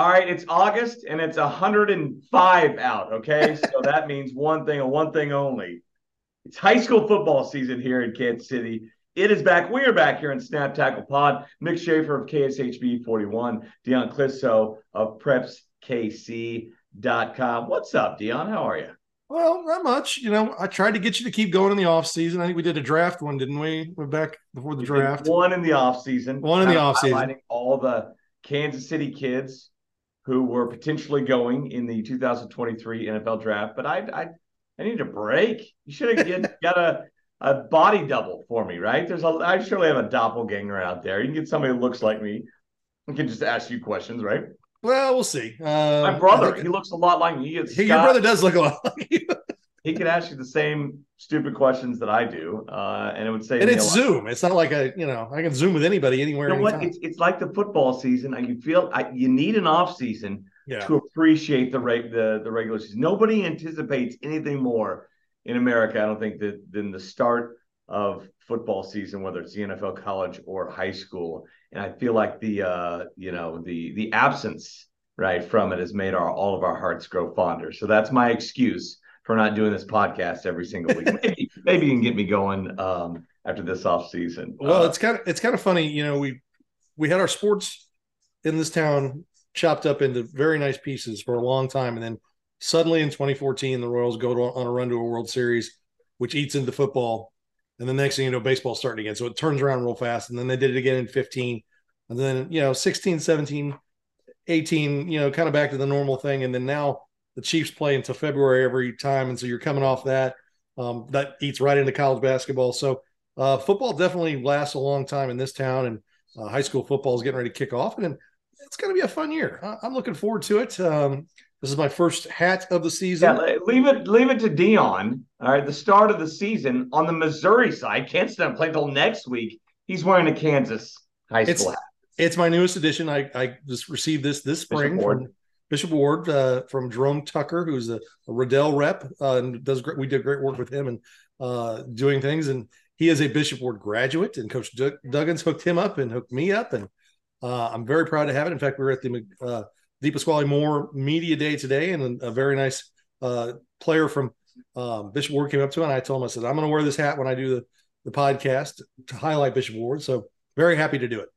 All right, it's August and it's 105 out. Okay, so that means one thing and one thing only. It's high school football season here in Kansas City. It is back. We are back here in Snap Tackle Pod. Mick Shaffer of KSHB 41, Dion Clisso of PrepsKC.com. What's up, Dion? How are you? Well, not much. You know, I tried to get you to keep going in the off season. I think we did a draft one, didn't we? We're back before the draft. One in the off season. One in the off season. All the Kansas City kids who were potentially going in the 2023 NFL draft. But I, I, I need a break. You should have get, got a a body double for me, right? There's a I surely have a doppelganger out there. You can get somebody who looks like me. I can just ask you questions, right? Well, we'll see. Uh, My brother, he looks a lot like me. He, your brother does look a lot like you. He could ask you the same stupid questions that I do, uh, and it would say. And it's Zoom. It's not like a you know I can Zoom with anybody anywhere. You know what? It's, it's like the football season. I you feel I, you need an off season yeah. to appreciate the rate the the regular season. Nobody anticipates anything more in America. I don't think that than the start of football season, whether it's the NFL, college, or high school. And I feel like the uh, you know the the absence right from it has made our all of our hearts grow fonder. So that's my excuse for not doing this podcast every single week. maybe, maybe you can get me going um, after this off season. Well, uh, it's kind of it's kind of funny, you know. We we had our sports in this town chopped up into very nice pieces for a long time, and then suddenly in 2014, the Royals go to, on a run to a World Series, which eats into football. And the next thing you know, baseball's starting again. So it turns around real fast. And then they did it again in 15. And then, you know, 16, 17, 18, you know, kind of back to the normal thing. And then now the Chiefs play until February every time. And so you're coming off that. Um, that eats right into college basketball. So uh, football definitely lasts a long time in this town. And uh, high school football is getting ready to kick off. And it's going to be a fun year. I'm looking forward to it. Um, this is my first hat of the season. Yeah, leave it leave it to Dion. All right, the start of the season on the Missouri side. Can't stand play until next week. He's wearing a Kansas high school it's, hat. It's my newest edition. I, I just received this this spring from Bishop Ward uh, from Jerome Tucker, who's a, a Riddell rep, uh, and does great. We did great work with him and uh, doing things. And he is a Bishop Ward graduate, and Coach D- Duggins hooked him up and hooked me up, and uh, I'm very proud to have it. In fact, we were at the uh, DePasquale Moore Media Day today, and a very nice uh, player from um, Bishop Ward came up to me, and I told him, I said, I'm going to wear this hat when I do the, the podcast to highlight Bishop Ward. So very happy to do it.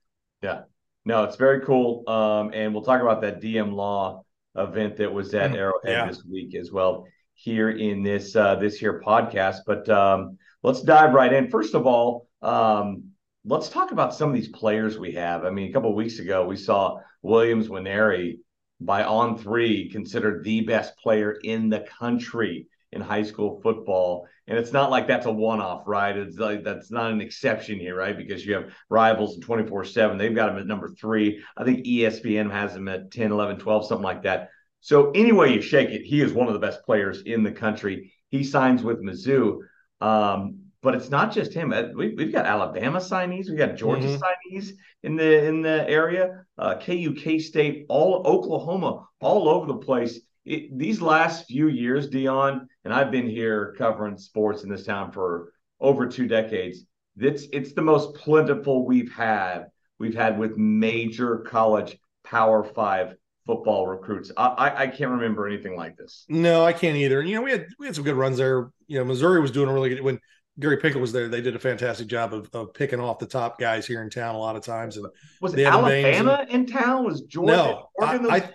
Yeah. No, it's very cool. Um, and we'll talk about that DM Law event that was at Arrowhead yeah. this week as well here in this uh, this here podcast. But um, let's dive right in. First of all, um, let's talk about some of these players we have. I mean, a couple of weeks ago, we saw Williams Nwaneri by On Three considered the best player in the country in high school football. And it's not like that's a one off, right? It's like that's not an exception here, right? Because you have rivals in 24 7. They've got him at number three. I think ESPN has him at 10, 11, 12, something like that. So, anyway you shake it, he is one of the best players in the country. He signs with Mizzou. Um, but it's not just him. Uh, we, have got Alabama signees, we got Georgia mm-hmm. signees in the in the area, uh, KU, K State, all Oklahoma, all over the place. It, these last few years, Dion, and I've been here covering sports in this town for over two decades. It's it's the most plentiful we've had. We've had with major college Power Five football recruits. I, I, I can't remember anything like this. No, I can't either. And you know, we had we had some good runs there. You know, Missouri was doing a really good when Gary Pinkel was there. They did a fantastic job of, of picking off the top guys here in town a lot of times. And was it Alabama and, in town? Was Georgia? No, Oregon, I,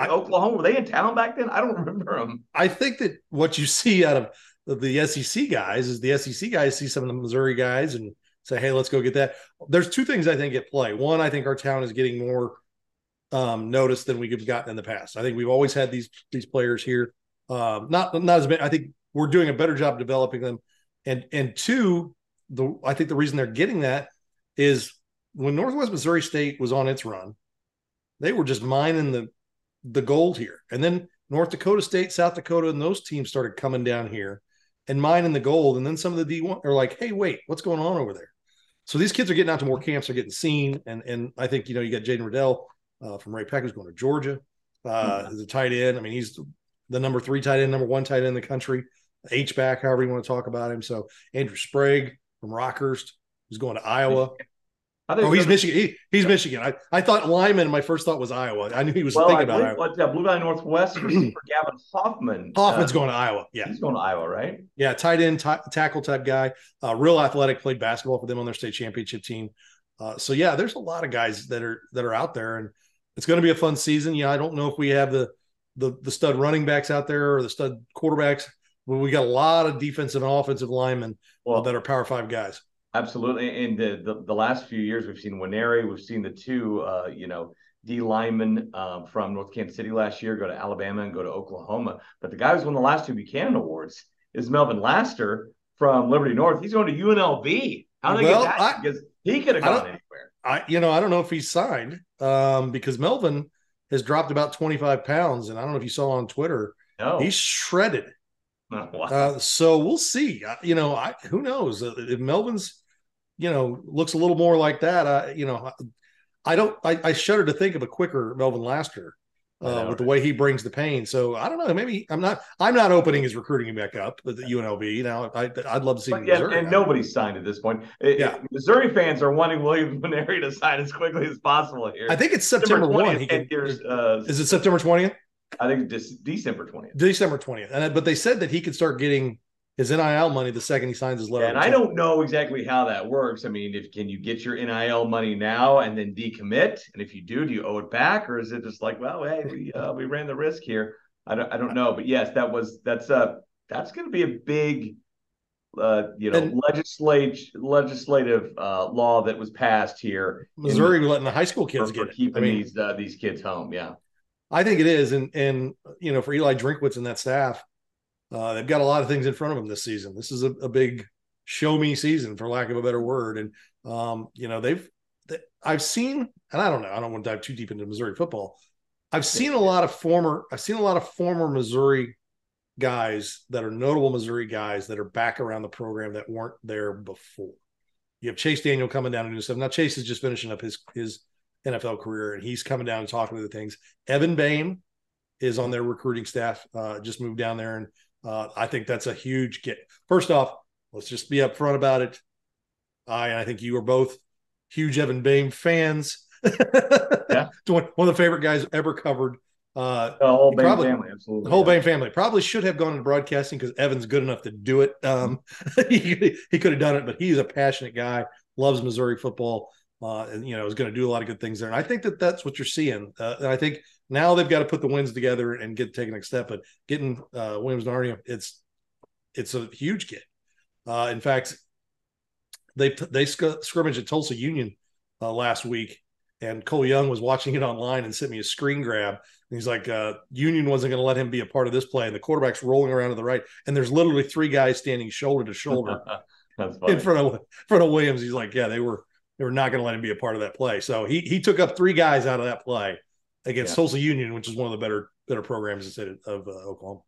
I, Oklahoma. Were they in town back then? I don't remember them. I think that what you see out of the SEC guys is the SEC guys see some of the Missouri guys and say, "Hey, let's go get that." There's two things I think at play. One, I think our town is getting more um, notice than we've gotten in the past. I think we've always had these these players here. Um, not not as many. I think we're doing a better job developing them and and two, the I think the reason they're getting that is when Northwest Missouri State was on its run, they were just mining the the gold here. And then North Dakota State, South Dakota, and those teams started coming down here and mining the gold. And then some of the D1 are like, hey, wait, what's going on over there? So these kids are getting out to more camps, they're getting seen. And and I think, you know, you got Jaden Riddell uh, from Ray-Pec who's going to Georgia uh, mm-hmm. a tight end. I mean, he's the number three tight end, number one tight end in the country. H back, however you want to talk about him. So Andrew Sprague from Rockhurst, who's going to Iowa. oh, he's Michigan. He, he's Michigan. I, I thought Lyman. My first thought was Iowa. I knew he was well, thinking about Iowa. Uh, Blue Valley Northwest receiver Gavin Hoffman. Hoffman's uh, going to Iowa. Yeah, he's going to Iowa, right? Yeah, tight end, t- tackle type guy. Uh, real athletic. Played basketball for them on their state championship team. Uh, so yeah, there's a lot of guys that are that are out there, and it's going to be a fun season. Yeah, I don't know if we have the the the stud running backs out there or the stud quarterbacks. We got a lot of defensive and offensive linemen well, that are Power Five guys. Absolutely. And the, the, the last few years, we've seen Nwaneri, we've seen the two, uh, you know, D linemen um, from North Kansas City last year go to Alabama and go to Oklahoma. But the guy who's won the last two Buchanan Awards is Melvin Laster from Liberty North. He's going to UNLV. How did well, get that? I, because he could have gone anywhere. I, you know, I don't know if he's signed um, because Melvin has dropped about 25 pounds. And I don't know if you saw on Twitter, no. he's shredded. Oh, wow. uh, so we'll see. You know, I, who knows uh, if Melvin's you know, looks a little more like that. I, you know, I don't, I, I shudder to think of a quicker Melvin Laster uh, with the way he brings the pain. So I don't know. Maybe I'm not. I'm not opening his recruiting back up with the UNLV. Now I, would love to see. But yeah, and nobody's signed at this point. It, yeah, Missouri fans are wanting Williams Nwaneri to sign as quickly as possible here. I think it's September, one. He can, uh, is it September twentieth? I think it's December twentieth. December twentieth, and but they said that he could start getting his NIL money the second he signs his letter. And I don't know exactly how that works. I mean, if can you get your NIL money now and then decommit? And if you do, do you owe it back, or is it just like, well, hey, we uh, we ran the risk here? I don't I don't know, but yes, that was that's uh that's going to be a big uh, you know, and legislative legislative uh, law that was passed here. Missouri in, letting the high school kids for, get for keeping I mean, these uh, these kids home. Yeah, I think it is, and and you know, for Eli Drinkwitz and that staff, uh, they've got a lot of things in front of them this season. This is a, a big show me season, for lack of a better word. And um, you know, they've they, I've seen, and I don't know, I don't want to dive too deep into Missouri football. I've seen a lot of former, I've seen a lot of former Missouri guys that are notable Missouri guys that are back around the program that weren't there before. You have Chase Daniel coming down and do stuff. Now Chase is just finishing up his his NFL career and he's coming down and talking to the things. Evan Boehm is on their recruiting staff, uh, just moved down there and uh, I think that's a huge get. First off, let's just be upfront about it. I I think you are both huge Evan Boehm fans. yeah, one of the favorite guys ever covered. Uh, the whole Boehm probably, family, absolutely. The whole yeah. Boehm family probably should have gone into broadcasting because Evan's good enough to do it. Um, he, he could have done it, but he's a passionate guy, loves Missouri football, uh, and you know is going to do a lot of good things there. And I think that that's what you're seeing. Uh, and I think now they've got to put the wins together and get take a next step. But getting uh, Williams Nwaneri, it's it's a huge get. Uh, in fact, they they sc- scrimmaged at Tulsa Union uh, last week, and Cole Young was watching it online and sent me a screen grab. And he's like, uh, Union wasn't going to let him be a part of this play, and the quarterback's rolling around to the right, and there's literally three guys standing shoulder to shoulder in front of in front of Williams. He's like, yeah, they were they were not going to let him be a part of that play. So he he took up three guys out of that play against yeah. Tulsa Union, which is one of the better better programs in state of uh, Oklahoma.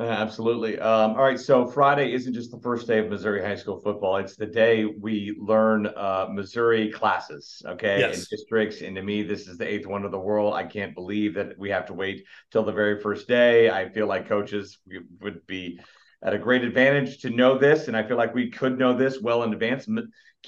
Uh, absolutely. Um, all right. So Friday isn't just the first day of Missouri high school football. It's the day we learn uh, Missouri classes, okay, yes. and districts. And to me, this is the eighth one of the world. I can't believe that we have to wait till the very first day. I feel like coaches would be at a great advantage to know this, and I feel like we could know this well in advance.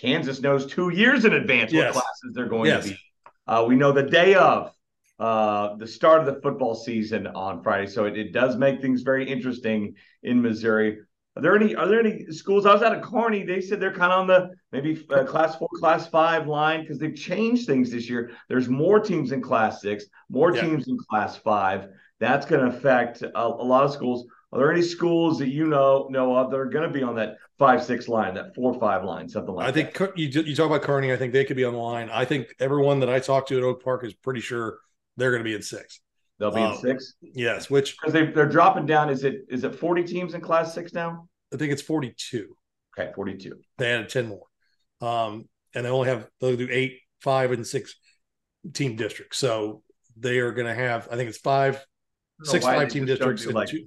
Kansas knows two years in advance yes. what classes they're going yes. to be. Uh, we know the day of uh, the start of the football season on Friday. So it, it does make things very interesting in Missouri. Are there any are there any schools? I was at a Kearney. They said they're kind of on the maybe uh, class four, class five line because they've changed things this year. There's more teams in class six, more yeah. teams in class five. That's going to affect a, a, lot of schools. Are there any schools that you know know of that are going to be on that five six line, that four five line, something like? I think you you talk about Kearney. I think they could be on the line. I think everyone that I talked to at Oak Park is pretty sure they're going to be in six. They'll be um, in six. Yes, which because they they're dropping down. Is it is it forty teams in Class Six now? I think it's forty two. Okay, forty two. They added ten more, um, and they only have they'll do eight, five, and six team districts. So they are going to have. I think it's five, six five team districts and like, two.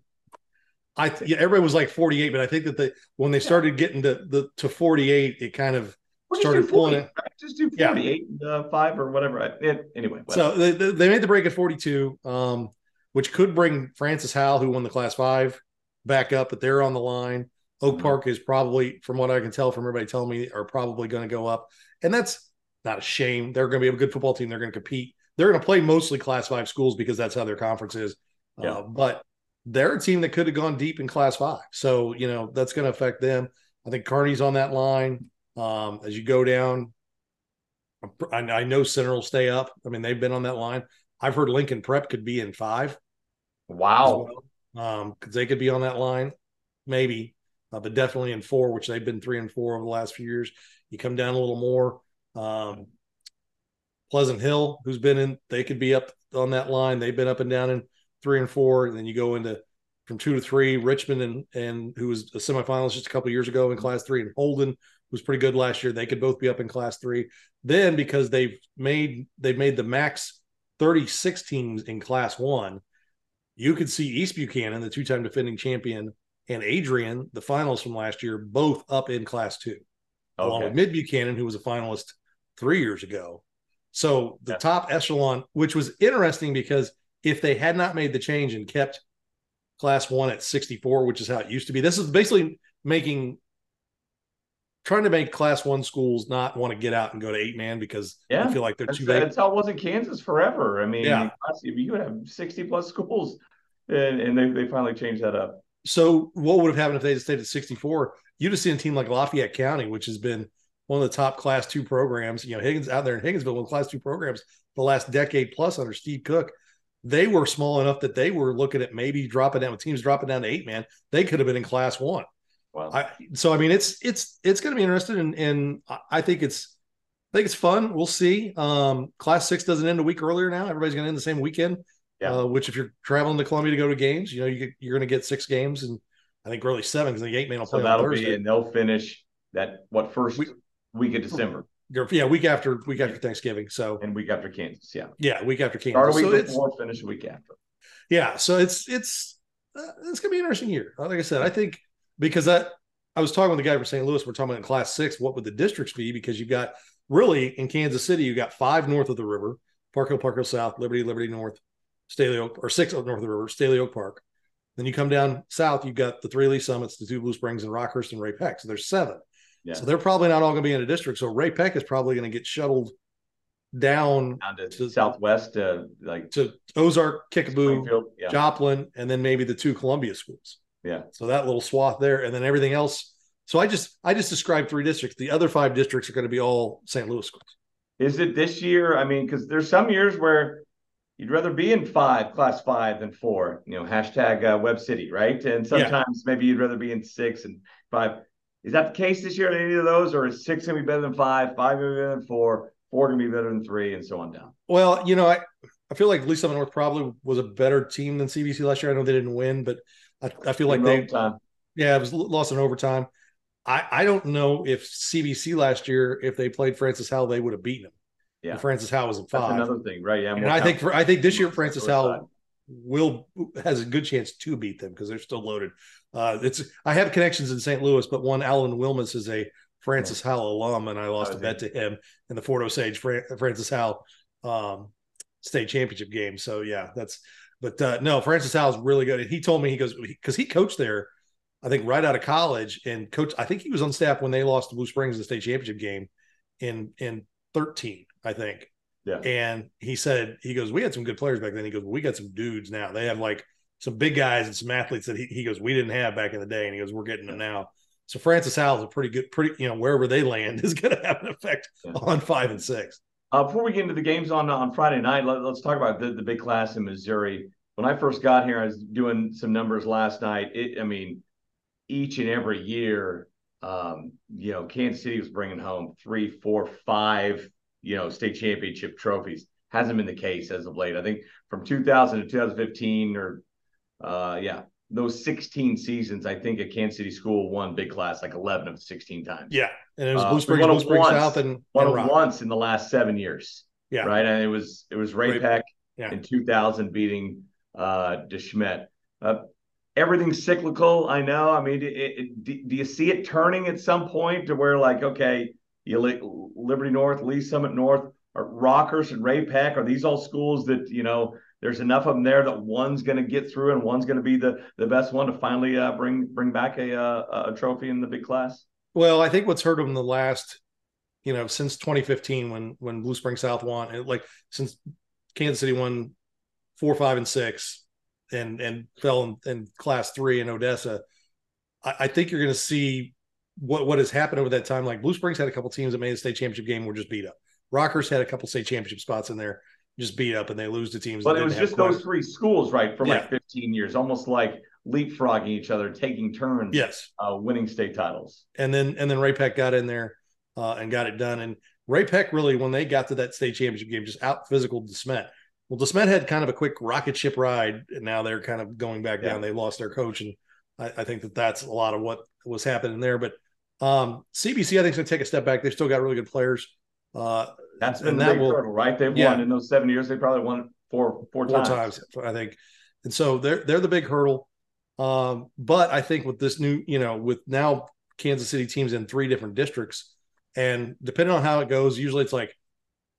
I yeah, everybody was like 48, but I think that the when they started getting to the to 48, it kind of started pulling it. Just do 48 yeah. uh, five or whatever. I anyway, so they, they made the break at 42, um, which could bring Francis Howell, who won the class five, back up, but they're on the line. Oak mm-hmm. Park is probably, from what I can tell from everybody telling me, are probably going to go up. And that's not a shame. They're going to be a good football team. They're going to compete. They're going to play mostly Class Five schools because that's how their conference is. Yeah. Uh, but they're a team that could have gone deep in Class Five, so you know that's going to affect them. I think Kearney's on that line. Um, as you go down, I, I know Center will stay up. I mean, they've been on that line. I've heard Lincoln Prep could be in five. Wow. Well, um, because they could be on that line, maybe, uh, but definitely in four, which they've been three and four over the last few years. You come down a little more. Um, Pleasant Hill, who's been in, they could be up on that line. They've been up and down in three and four. And then you go into from two to three, Richmond and and who was a semifinalist just a couple years ago in class three, and Holden was pretty good last year. They could both be up in class three. Then because they've made they've made the max 36 teams in class one, you could see East Buchanan, the two-time defending champion, and Adrian, the finals from last year, both up in class two, okay. along with Mid Buchanan, who was a finalist three years ago. So the yeah. top echelon, which was interesting because if they had not made the change and kept class one at 64, which is how it used to be, this is basically making trying to make class one schools not want to get out and go to eight man because yeah, I feel like they're too big. That's how it was in Kansas forever. I mean, yeah. you would have 60 plus schools and, and they, they finally changed that up. So what would have happened if they had stayed at 64? You'd have seen a team like Lafayette County, which has been one of the top class two programs. You know, Higgins out there in Higginsville, one class two programs the last decade plus under Steve Cook. They were small enough that they were looking at maybe dropping down with teams dropping down to eight man. They could have been in class one. Wow. I, so I mean, it's it's it's going to be interesting, and, and I think it's I think it's fun. We'll see. Um, class six doesn't end a week earlier now. Everybody's going to end the same weekend. Yeah. Uh, which if you're traveling to Columbia to go to games, you know you get, you're going to get six games, and I think really seven because the eight man will so play that'll on Thursday. Be, and they'll finish that what first week, week of December. Yeah, week after week after Thanksgiving. So and week after Kansas. Yeah. Yeah, week after Kansas. Start a week so before, finish a week after. Yeah, so it's it's uh, it's gonna be an interesting year. Like I said, I think because that I was talking with the guy from St. Louis. We're talking about in Class Six. What would the districts be? Because you've got really in Kansas City, you got five north of the river: Park Hill, Park Hill South, Liberty, Liberty North, Staley Oak, or six up north of the river, Staley Oak Park. Then you come down south, you've got the three Lee Summits, the two Blue Springs, and Rockhurst and Ray-Pec. So there's seven. Yeah. So they're probably not all going to be in a district. So Ray-Pec is probably going to get shuttled down, down to, to, southwest, uh, like to Ozark, Kickapoo, yeah. Joplin, and then maybe the two Columbia schools. Yeah. So that little swath there, and then everything else. So I just I just described three districts. The other five districts are going to be all St. Louis schools. Is it this year? I mean, because there's some years where you'd rather be in five, class five, than four. You know, hashtag uh, Webb City, right? And sometimes yeah. maybe you'd rather be in six and five. Is that the case this year in any of those, or is six going to be better than five, five going to be better than four, four going to be better than three, and so on down? Well, you know, I, I feel like Lee Summit North probably was a better team than CBC last year. I know they didn't win, but I, I feel like they, overtime. yeah, it was lost in overtime. I, I don't know if CBC last year, if they played Francis Howell, they would have beaten them. Yeah, Francis Howell was in five. That's another thing, right? Yeah, and I think for, I think this year Francis Howell will has a good chance to beat them because they're still loaded. Uh, it's I have connections in St. Louis, but one Alan Wilmus is a Francis Howell alum, and I lost a bet to him in the Fort Osage Francis Howell um, state championship game. So yeah, that's. But uh, no, Francis Howell's really good, and he told me he goes because he coached there, I think right out of college, and coach. I think he was on staff when they lost to Blue Springs in the state championship game in in thirteen, I think. Yeah. And he said, he goes, we had some good players back then. He goes, we got some dudes now. They have like some big guys and some athletes that he, he goes, we didn't have back in the day. And he goes, we're getting them now. So Francis Howell's a pretty good, pretty, you know, wherever they land is going to have an effect yeah. on five and six. Uh, before we get into the games on on Friday night, let, us talk about the, the big class in Missouri. When I first got here, I was doing some numbers last night. It, I mean, each and every year, um, you know, Kansas City was bringing home three, four, five you know, state championship trophies. Hasn't been the case as of late. I think from 2000 to 2015 or uh, yeah, those 16 seasons, I think at Kansas City school won big class like 11 of 16 times. Yeah. And it was uh, Blue Springs, Blue Springs once, South and one of once in the last seven years. Yeah. Right. And it was, it was Ray, Ray-Pec yeah. in 2000 beating uh, DeSmet. Uh, everything's cyclical. I know. I mean, it, it, do, do you see it turning at some point to where like, okay, you Liberty North, Lee Summit North, or Rockhurst and Ray-Pec? Are these all schools that you know? There's enough of them there that one's going to get through and one's going to be the the best one to finally uh, bring bring back a uh, a trophy in the big class. Well, I think what's hurt them the last you know, since 2015 when when Blue Spring South won, and like since Kansas City won four, five, and six, and and fell in, in class three in Odessa, I, I think you're going to see what what has happened over that time. Like Blue Springs had a couple teams that made a state championship game were just beat up. Rockhurst had a couple state championship spots in there, just beat up, and they lose to teams. But it was just those three schools, right, for yeah. like 15 years, almost like leapfrogging each other, taking turns. Yes, uh, winning state titles. And then and then Ray-Pec got in there uh, and got it done. And Ray-Pec really, when they got to that state championship game, just out physical DeSmet. Well, DeSmet had kind of a quick rocket ship ride, and now they're kind of going back yeah. down. They lost their coach, and I, I, think that that's a lot of what was happening there. But um, CBC, I think, is going to take a step back. They've still got really good players. Uh, that's been and that will, hurdle, right? They've yeah. won in those seven years. They probably won four, four, four times. times, I think. And so they're they're the big hurdle. Um, but I think with this new, you know, with now Kansas City teams in three different districts, and depending on how it goes, usually it's like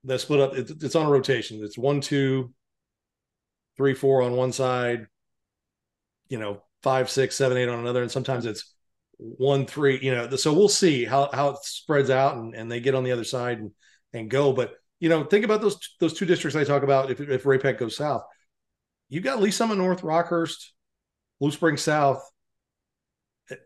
they split up. It's, it's on a rotation. It's one, two, three, four on one side. You know, five, six, seven, eight on another, and sometimes it's one, three. You know, so we'll see how how it spreads out, and, and they get on the other side and and go. But you know, think about those those two districts I talk about. If if Ray-Pec goes south, you got Lee Summit North, Rockhurst, Blue Spring South.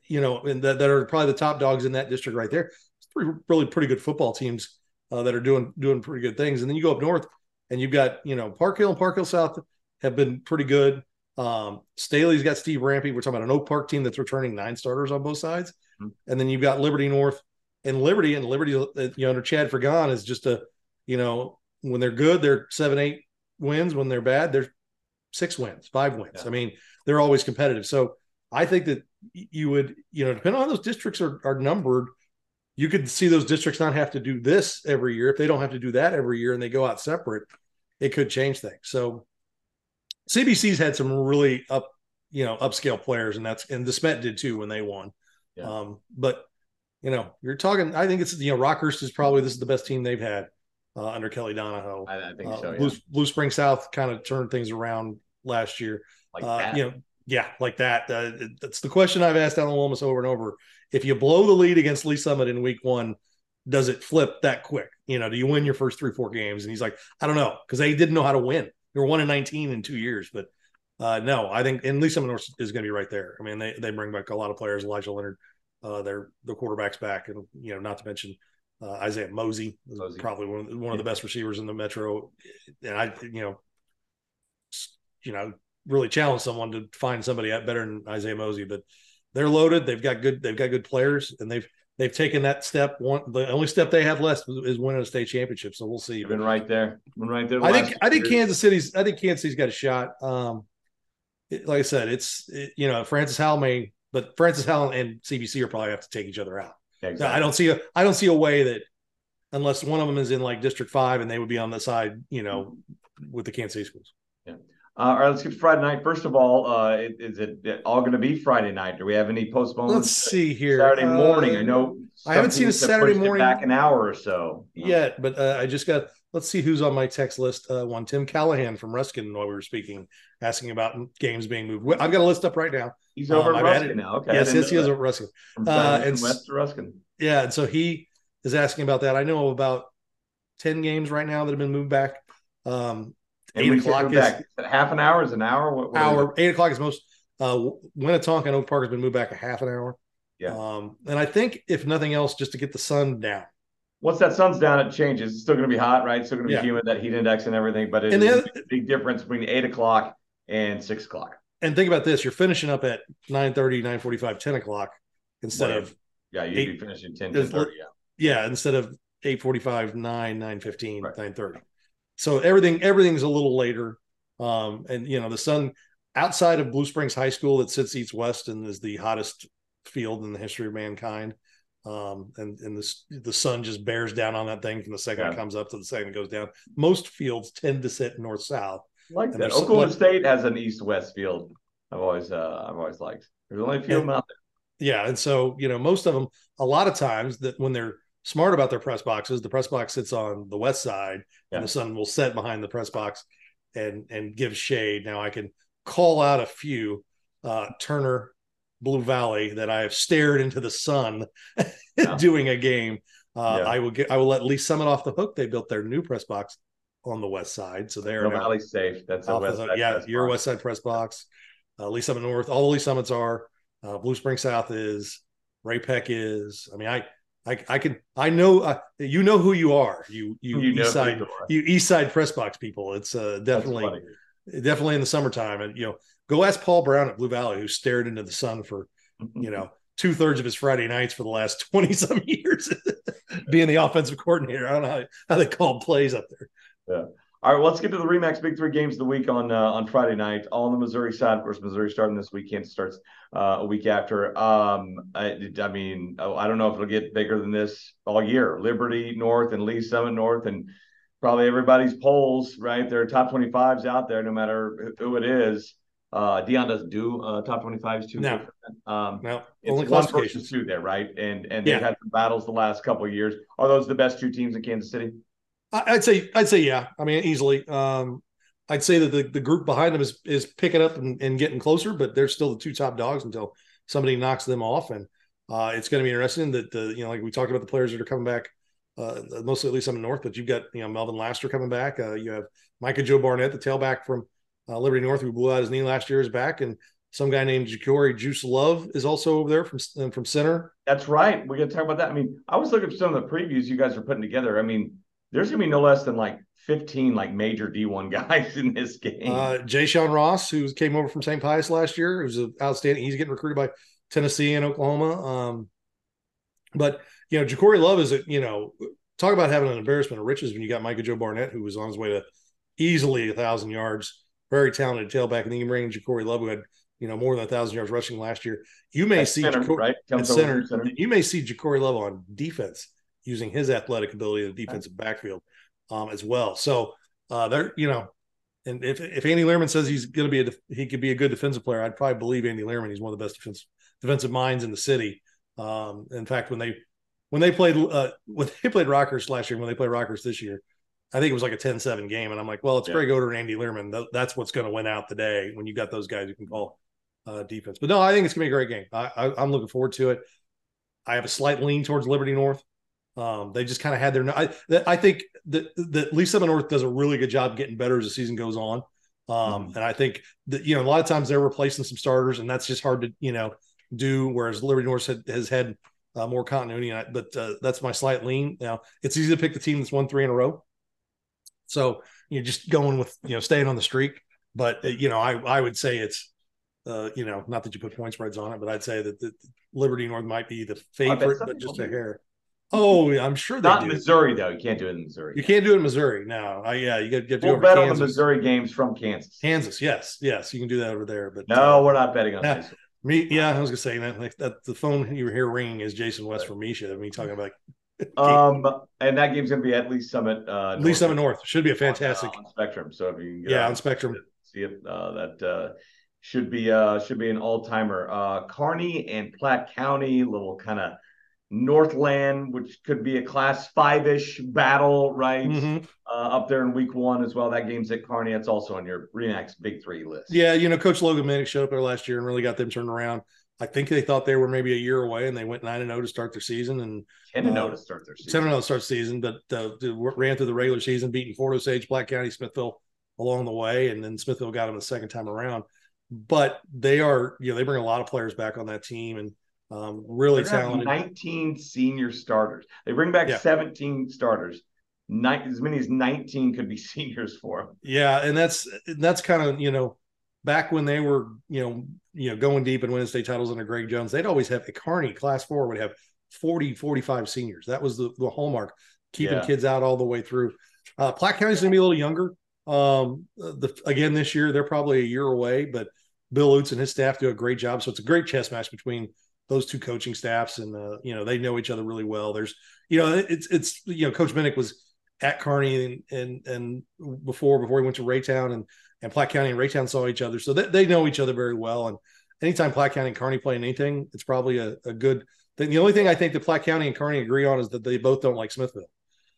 You know, and that, that are probably the top dogs in that district right there. It's three really pretty good football teams uh, that are doing doing pretty good things. And then you go up north, and you've got you know Park Hill and Park Hill South have been pretty good. Um, Staley's got Steve Rampy. We're talking about an Oak Park team that's returning nine starters on both sides, mm-hmm. and then you've got Liberty North and Liberty and Liberty. Uh, you know, under Chad Fagan is just a you know when they're good, they're seven eight wins. When they're bad, they're six wins, five wins. Yeah. I mean, they're always competitive. So I think that you would, you know, depending on how those districts are, are numbered, you could see those districts not have to do this every year. If they don't have to do that every year and they go out separate, it could change things. So CBC's had some really up, you know, upscale players, and that's and DeSmet did too when they won. Yeah. Um, but you know, you're talking. I think it's you know, Rockhurst is probably this is the best team they've had uh, under Kelly Donahoe. I, I think uh, so. Yeah. Blue, Blue, Spring South kind of turned things around last year. Like uh, you know, yeah, like that. Uh, that's the question I've asked Alan Wilmus over and over. If you blow the lead against Lee Summit in week one, does it flip that quick? You know, do you win your first three, four games? And he's like, I don't know, because they didn't know how to win. They were one in 19 in two years, but uh, no, I think and Lee Summit is going to be right there. I mean, they they bring back a lot of players. Elijah Leonard, uh, they're the quarterback's back, and you know, not to mention uh, Isaiah Mosey, Mosey, probably one of, one of the best receivers in the Metro. And I, you know, you know, really challenge someone to find somebody better than Isaiah Mosey. But they're loaded. They've got good. They've got good players, and they've they've taken that step. One, the only step they have left is winning a state championship. So we'll see. You've been right there. Been right there. The I think. I think Kansas City's. I think Kansas City's got a shot. Um, it, like I said, it's it, you know Francis Howell may, but Francis Howell and CBC are probably have to take each other out. exactly. I don't see a. I don't see a way that unless one of them is in like District Five and they would be on the side, you know, with the Kansas City schools. Uh, all right, let's get Friday night. First of all, uh, is it all going to be Friday night? Do we have any postponements? Let's see here. Saturday morning. Uh, I know. I haven't seen a Saturday morning back an hour or so yet, but uh, I just got. Let's see who's on my text list. Uh, one Tim Callahan from Ruskin while we were speaking, asking about games being moved. I've got a list up right now. He's over um, Ruskin now. Okay. Yes, yes, he is over Ruskin. From uh, and west to Ruskin. Yeah, and so he is asking about that. I know about ten games right now that have been moved back. Um, eight o'clock is half an hour is an hour. What, what hour eight o'clock is most. Uh, Winnetonka and Oak Park has been moved back a half an hour. Yeah. Um, and I think if nothing else, just to get the sun down. Once that sun's down, it changes. It's still going to be hot, right? It's still going to be yeah. humid, that heat index and everything. But it's a big difference between eight o'clock and six o'clock. And think about this: you're finishing up at 9 30, 9 45, 10 o'clock instead right. of yeah, you'd eight, be finishing 10, 10 30, yeah. Yeah, instead of 8 45, 9, 9 15, right. 9 30. So everything everything's a little later. Um, and you know, the sun outside of Blue Springs High School that sits east west and is the hottest field in the history of mankind. Um, and and the the sun just bears down on that thing from the second yeah. it comes up to the second it goes down. Most fields tend to sit north south. Like that. Oklahoma State has an east west field. I've always uh, I've always liked. There's only a few of them out there. Yeah, and so you know most of them. A lot of times that when they're smart about their press boxes, the press box sits on the west side, yeah. and the sun will set behind the press box and and give shade. Now I can call out a few uh, Turner Blue Valley that I have stared into the sun yeah. doing a game. Uh, yeah. I will get I will let Lee Summit off the hook. They built their new press box on the west side, so they are no Valley safe. That's a west side yeah, your box. west side press box. Uh, Lee Summit North, all the Lee Summits are. Uh, Blue Spring South is. Ray-Pec is. I mean, I I, I can I know uh, you know who you are. You you, you East Side you East Side press box people. It's uh, definitely definitely in the summertime. And you know, go ask Paul Brown at Blue Valley, who stared into the sun for you know two thirds of his Friday nights for the last twenty some years, being the offensive coordinator. I don't know how, how they call plays up there. Yeah. All right, well, let's get to the Remax Big Three games of the week on uh, on Friday night. All on the Missouri side. Of course, Missouri starting this week. Kansas starts uh, a week after. Um, I, I mean, oh, I don't know if it'll get bigger than this all year. Liberty North and Lee Summit North, and probably everybody's polls. Right, there are top twenty fives out there, no matter who it is. Uh, Dion doesn't do uh, top twenty fives too. No, um, no, only one versus two there, right? And and they've had some battles the last couple of years. Are those the best two teams in Kansas City? I'd say I'd say yeah. I mean, easily. Um, I'd say that the, the group behind them is is picking up and, and getting closer, but they're still the two top dogs until somebody knocks them off. And uh, it's going to be interesting that the you know like we talked about the players that are coming back, uh, mostly at least on the north. But you've got you know Melvin Laster coming back. Uh, you have Micah Joe Barnett, the tailback from uh, Liberty North, who blew out his knee last year, is back, and some guy named Ja'Cory Juice Love is also over there from from center. That's right. We're going to talk about that. I mean, I was looking at some of the previews you guys are putting together. I mean there's gonna be no less than like 15 like major D1 guys in this game. Uh Jay Sean Ross, who came over from St. Pius last year, who's outstanding. He's getting recruited by Tennessee and Oklahoma. Um, but you know, Ja'Cory Love is a you know, talk about having an embarrassment of riches when you got Micah Joe Barnett, who was on his way to easily a thousand yards, very talented tailback, and then you bring Ja'Cory Love, who had you know more than a thousand yards rushing last year. You may see center, Ja'Cory, right? center, center. You may see Ja'Cory Love on defense using his athletic ability in the defensive backfield um, as well. So uh, they're you know, and if if Andy Lehrman says he's going to be a he could be a good defensive player, I'd probably believe Andy Lehrman. He's one of the best defensive defensive minds in the city. Um, in fact, when they when they played uh, when they played Rockhurst last year, when they played Rockhurst this year, I think it was like a 10-7 game, and I'm like, well, it's yeah. Greg Oder and Andy Lehrman. That's what's going to win out today when you got those guys who can call uh, defense. But no, I think it's going to be a great game. I, I, I'm looking forward to it. I have a slight lean towards Liberty North. Um, they just kind of had their. I, I think that that Lee North does a really good job getting better as the season goes on. Um, mm-hmm. and I think that you know a lot of times they're replacing some starters, and that's just hard to you know do. Whereas Liberty North had, has had uh, more continuity, but uh, that's my slight lean. Now it's easy to pick the team that's won three in a row, so you're just going with you know staying on the streak. But uh, you know I I would say it's uh, you know not that you put point spreads on it, but I'd say that the Liberty North might be the favorite, but just a hair. Oh, I'm sure they not do. Missouri though. You can't do it in Missouri. You can't do it in Missouri. No, uh, yeah, you got to get we'll bet on the Missouri games from Kansas. Kansas, yes, yes, you can do that over there. But no, uh, we're not betting on that. Me, yeah, I was gonna say that. Like, that the phone you hear ringing is Jason West from MSHSAA. Me talking about. um, and that game's gonna be at least Summit. Uh, Lee Summit North should be a fantastic on, uh, on Spectrum. So if you can yeah on Spectrum, see it. Uh, that uh, should be uh should be an all timer. Uh, Kearney and Platte County, little kind of Northland, which could be a class five ish battle, right? Mm-hmm. Uh, up there in week one as well. That game's at Kearney. It's also on your Remax big three list. Yeah, you know, Coach Logan Minnick showed up there last year and really got them turned around. I think they thought they were maybe a year away, and they went nine and zero oh to start their season, and ten and zero uh, to start their season. And zero to start season, but uh, ran through the regular season, beating Fort Osage, Platte County, Smithville along the way, and then Smithville got them the second time around. But they are, you know, they bring a lot of players back on that team, and um, really talented. 19 senior starters. They bring back yeah. 17 starters. Nine, as many as 19 could be seniors for them. Yeah, and that's that's kind of you know back when they were you know you know going deep and winning state titles under Greg Jones, they'd always have a Kearney class four would have 40 45 seniors. That was the, the hallmark, keeping yeah. kids out all the way through. Uh, Platte County's going to be a little younger. Um, the again this year they're probably a year away, but Bill Oots and his staff do a great job. So it's a great chess match between those two coaching staffs, and uh, you know they know each other really well. There's you know it's it's you know Coach Minnick was at Kearney and and, and before before he went to Raytown and and Platte County and Raytown saw each other, so they, they know each other very well. And anytime Platte County and Kearney play anything, it's probably a, a good thing. The only thing I think that Platte County and Kearney agree on is that they both don't like Smithville.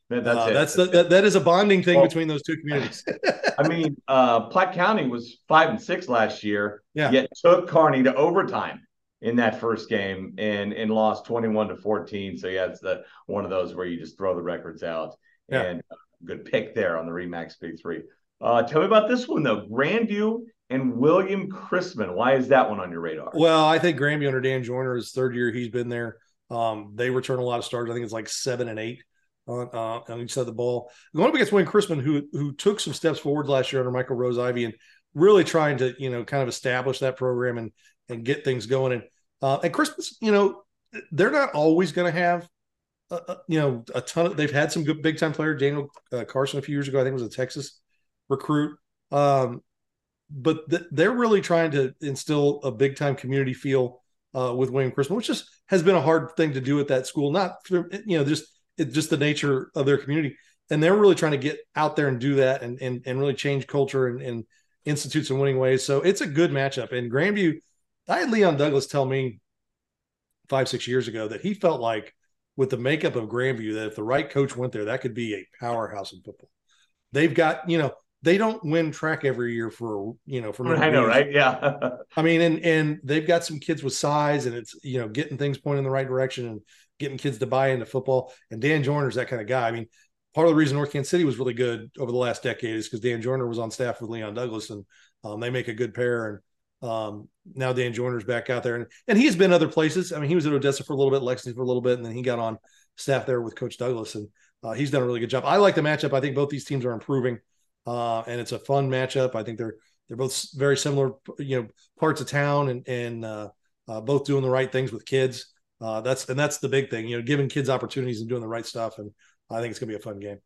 That's uh, it. That's, the, that, that is a bonding thing well, between those two communities. I mean, uh, Platte County was five and six last year, yeah. yet took Kearney to overtime in that first game and and lost 21 to 14. So yeah, it's the one of those where you just throw the records out. Yeah. And uh, good pick there on the Remax Big Three. Uh, tell me about this one though, Grandview and William Chrisman. Why is that one on your radar? Well, I think Grandview under Dan Joyner is third year he's been there. Um, they return a lot of starters. I think it's like seven and eight on, uh, on each side of the ball. Going up against Wayne Chrisman, who who took some steps forward last year under Michael rose ivy and really trying to you know kind of establish that program and and get things going. And uh, and Chrisman, you know, they're not always going to have. Uh, you know, a ton of they've had some good big time player, Daniel uh, Carson a few years ago, I think was a Texas recruit. Um, but th- they're really trying to instill a big time community feel uh, with William Chrisman, which just has been a hard thing to do at that school. Not for, you know just it's just the nature of their community, and they're really trying to get out there and do that and and, and really change culture and, and institute some winning ways. So it's a good matchup. And Grandview, I had Leon Douglas tell me five six years ago that he felt like with the makeup of Grandview that if the right coach went there, that could be a powerhouse in football. They've got you know they don't win track every year for you know for I know right? Yeah. I mean and and they've got some kids with size and it's you know getting things pointed in the right direction and getting kids to buy into football. And Dan Joyner's that kind of guy. I mean part of the reason North Kansas City was really good over the last decade is because Dan Joyner was on staff with Leon Douglas and um, they make a good pair and um, now Dan Joyner's back out there and and he's been other places I mean he was at Odessa for a little bit Lexington for a little bit and then he got on staff there with Coach Douglas and uh, he's done a really good job I like the matchup I think both these teams are improving uh, and it's a fun matchup. I think they're they're both very similar, you know, parts of town, and and uh, uh, both doing the right things with kids. Uh, that's and that's the big thing, you know, giving kids opportunities and doing the right stuff. And I think it's gonna be a fun game.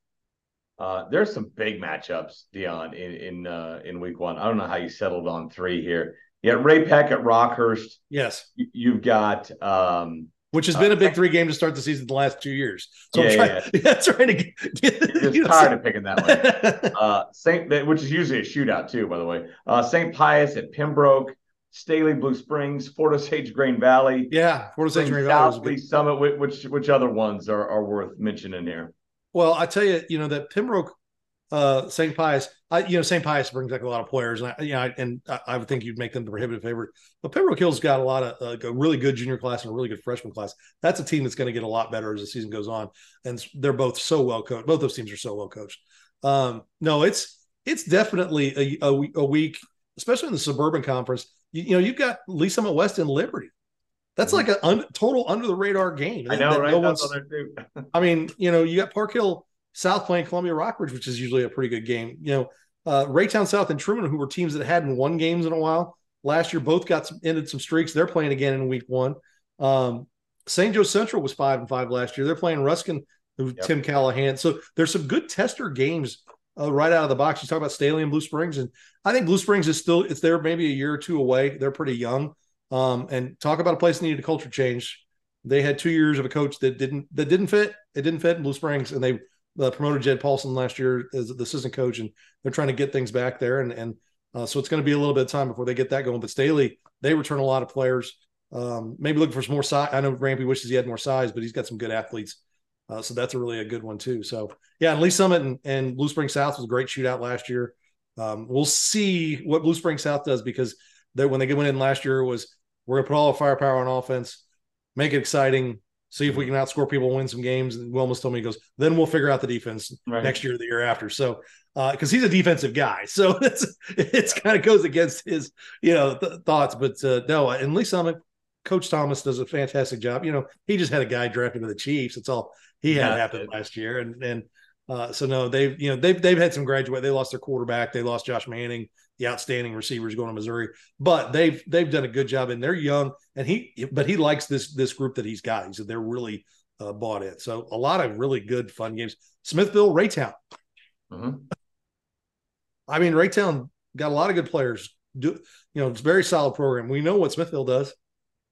Uh, there's some big matchups, Dion, in in uh, in week one. I don't know how you settled on three here. You got Ray-Pec at Rockhurst. Yes. You've got um, which has been a big uh, three game to start the season the last two years. So yeah, I'm trying, yeah. yeah trying to get, get, You're tired know, of picking that one. uh, Saint, which is usually a shootout too, by the way. Uh, St. Pius at Pembroke, Staley Blue Springs, Fort Osage Green Valley. Yeah, Fort Osage Green Valley. Summit. Which which other ones are, are worth mentioning here? Well, I tell you, you know that Pembroke uh, St. Pius, I, you know, St. Pius brings back a lot of players, and I, you know, and I, I, would think you'd make them the prohibitive favorite. But Pembroke Hill's got a lot of uh, a really good junior class and a really good freshman class. That's a team that's going to get a lot better as the season goes on, and they're both so well coached. Both those teams are so well coached. Um, no, it's it's definitely a, a, a, week, especially in the suburban conference. You, you know, you've got Lee Summit West and Liberty. That's like a un, total under the radar game. I know, right? No I mean, you know, you got Park Hill South playing Columbia Rockbridge, which is usually a pretty good game. You know, uh, Raytown South and Truman, who were teams that hadn't won games in a while last year, both got some ended some streaks. They're playing again in week one. Um, St. Joe Central was five and five last year. They're playing Ruskin, who yep. Tim Callahan. So there's some good tester games uh, right out of the box. You talk about Staley and Blue Springs, and I think Blue Springs is still it's there maybe a year or two away. They're pretty young. Um, and talk about a place that needed a culture change. They had two years of a coach that didn't that didn't fit. It didn't fit in Blue Springs, and they uh, promoted Jed Paulson last year as the assistant coach, and they're trying to get things back there. And and uh, so it's going to be a little bit of time before they get that going. But Staley, they return a lot of players. Um, maybe looking for some more size. I know Rampy wishes he had more size, but he's got some good athletes. Uh, so that's a really a good one too. So yeah, and Lee Summit and, and Blue Spring South was a great shootout last year. Um, we'll see what Blue Spring South does because they, when they went in last year was we're gonna put all the firepower on offense, make it exciting, see if we can outscore people, win some games. And Wilmus told me, he goes, then we'll figure out the defense right. next year, the year after. So, because uh, he's a defensive guy, so it's it's kind of goes against his you know th- thoughts. But uh, no, and Lee Summit, Coach Thomas does a fantastic job. You know, he just had a guy drafted by the Chiefs. That's all he had yeah, happened last year, and and uh, so no, they've you know they've they've had some graduate. They lost their quarterback. They lost Josh Manning, the outstanding receivers going to Missouri. But they've they've done a good job, and they're young. And he but he likes this this group that he's got. He said they're really uh, bought in. So a lot of really good fun games. Smithville, Raytown. Mm-hmm. I mean, Raytown got a lot of good players. Do you know? It's a very solid program. We know what Smithville does.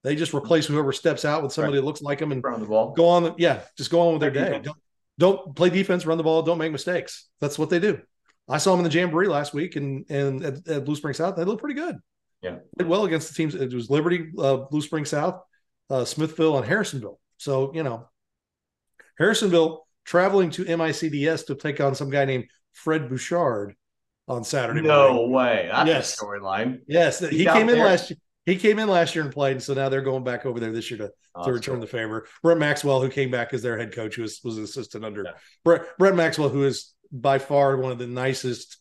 They just replace whoever steps out with somebody right. that looks like them and the ball. go on. Yeah, just go on with their day. Don't, don't play defense, run the ball, don't make mistakes. That's what they do. I saw them in the Jamboree last week and and at, at Blue Spring South. They look pretty good. Yeah, did well against the teams. It was Liberty, uh, Blue Spring South, uh, Smithville, and Harrisonville. So you know, Harrisonville traveling to MICDS to take on some guy named Fred Bouchard on Saturday. No morning. way. That's yes. a storyline. Yes, he, he came in there. last year. He came in last year and played, and so now they're going back over there this year to, oh, to return the favor. Brett Maxwell, who came back as their head coach, who was was an assistant under yeah. Brett Brett Maxwell, who is by far one of the nicest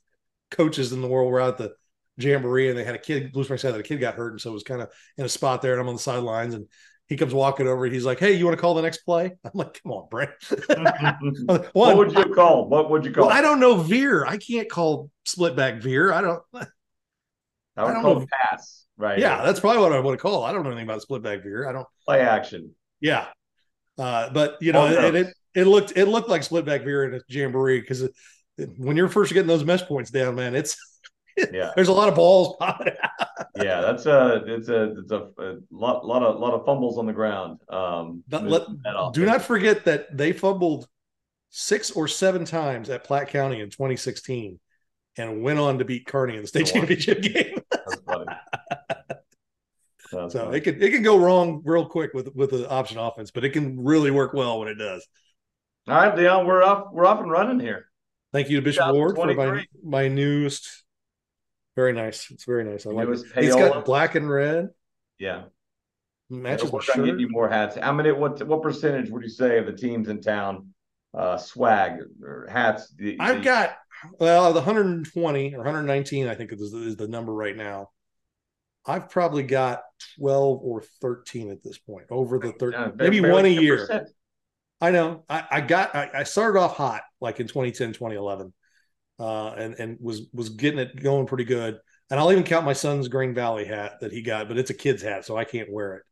coaches in the world. We're out the jamboree, and they had a kid. Blue Springs had that a kid got hurt, and so it was kind of in a spot there, and I'm on the sidelines, and he comes walking over. He's like, "Hey, you want to call the next play?" I'm like, "Come on, Brent." what would you call? What would you call? Well, I don't know veer. I can't call split back veer. I don't. I would I call know. pass. Right. Yeah, that's probably what I would call. I don't know anything about split back veer. I don't play action. Yeah, uh, but you know, oh, it, it looked it looked like split back veer in a jamboree because when you're first getting those mesh points down, man, it's yeah. There's a lot of balls popping yeah, that's a it's a it's a, a, lot lot of lot of fumbles on the ground. Um, but let, do not forget that they fumbled six or seven times at Platte County in 2016 and went on to beat Kearney in the state championship game. That's so funny. it can it can go wrong real quick with with the option offense, but it can really work well when it does. All right, Dion, we're off we're off and running here. Thank you to Bishop Ward for my my newest very nice. It's very nice. I like it. He's got black and red. Yeah. Matches with shirt. you more hats. How many? What what percentage would you say of the teams in town uh, swag or hats? The, I've the, got well, the 120 or 119, I think is, is the number right now. I've probably got 12 or 13 at this point over the 13, maybe one a year. I know. I, I got. I, I started off hot, like in 2010, 2011 uh, and and was was getting it going pretty good. And I'll even count my son's Grain Valley hat that he got, but it's a kid's hat, so I can't wear it.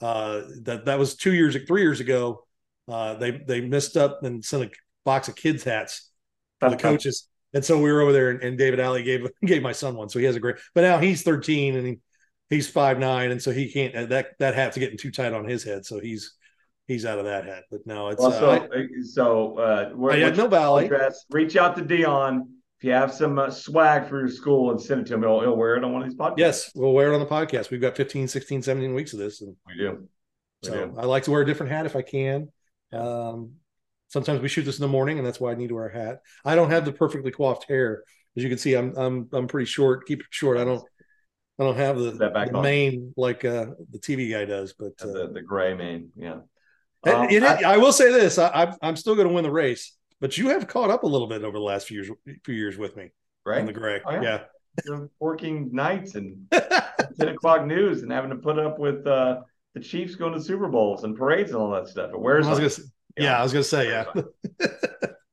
Uh, that that was two years, three years ago. Uh, they they missed up and sent a box of kids hats for the coaches, and so we were over there, and, and David Alley gave gave my son one, so he has a great. But now he's 13 and he, he's five nine, and so he can't. That that hat's getting too tight on his head, so he's he's out of that hat. But no, it's well, so uh, so uh, we're, yeah, no. Address, reach out to Dion if you have some uh, swag for your school and send it to him, he'll, he'll, wear it on one of these podcasts. Yes, we'll wear it on the podcast. We've got 15, 16, 17 weeks of this. And we do. We so do. I like to wear a different hat if I can. Um, sometimes we shoot this in the morning, and that's why I need to wear a hat. I don't have the perfectly coiffed hair. As you can see, I'm I'm I'm pretty short. Keep it short. I don't I don't have the, the mane like uh, the TV guy does, but uh, the, the gray main, Yeah. Um, it, it, I, I, will say this: I, I'm still going to win the race but you have caught up a little bit over the last few years few years with me right? on the gray. Oh, yeah, yeah. working nights and 10 o'clock news and having to put up with uh, the chiefs going to super bowls and parades and all that stuff. It wears I was gonna, yeah, i was gonna say yeah.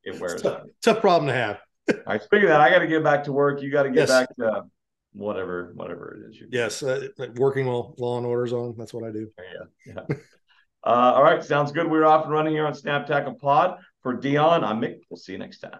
It wears tough, tough, problem to have. All right speaking of that i got to get back to work. You got to get yes. back to whatever whatever it is you yes uh, working while law and orders on that's what i do. Yeah yeah. Uh, all right sounds good. We're off and running here on snap tackle pod. For Dion, I'm Mick. We'll see you next time.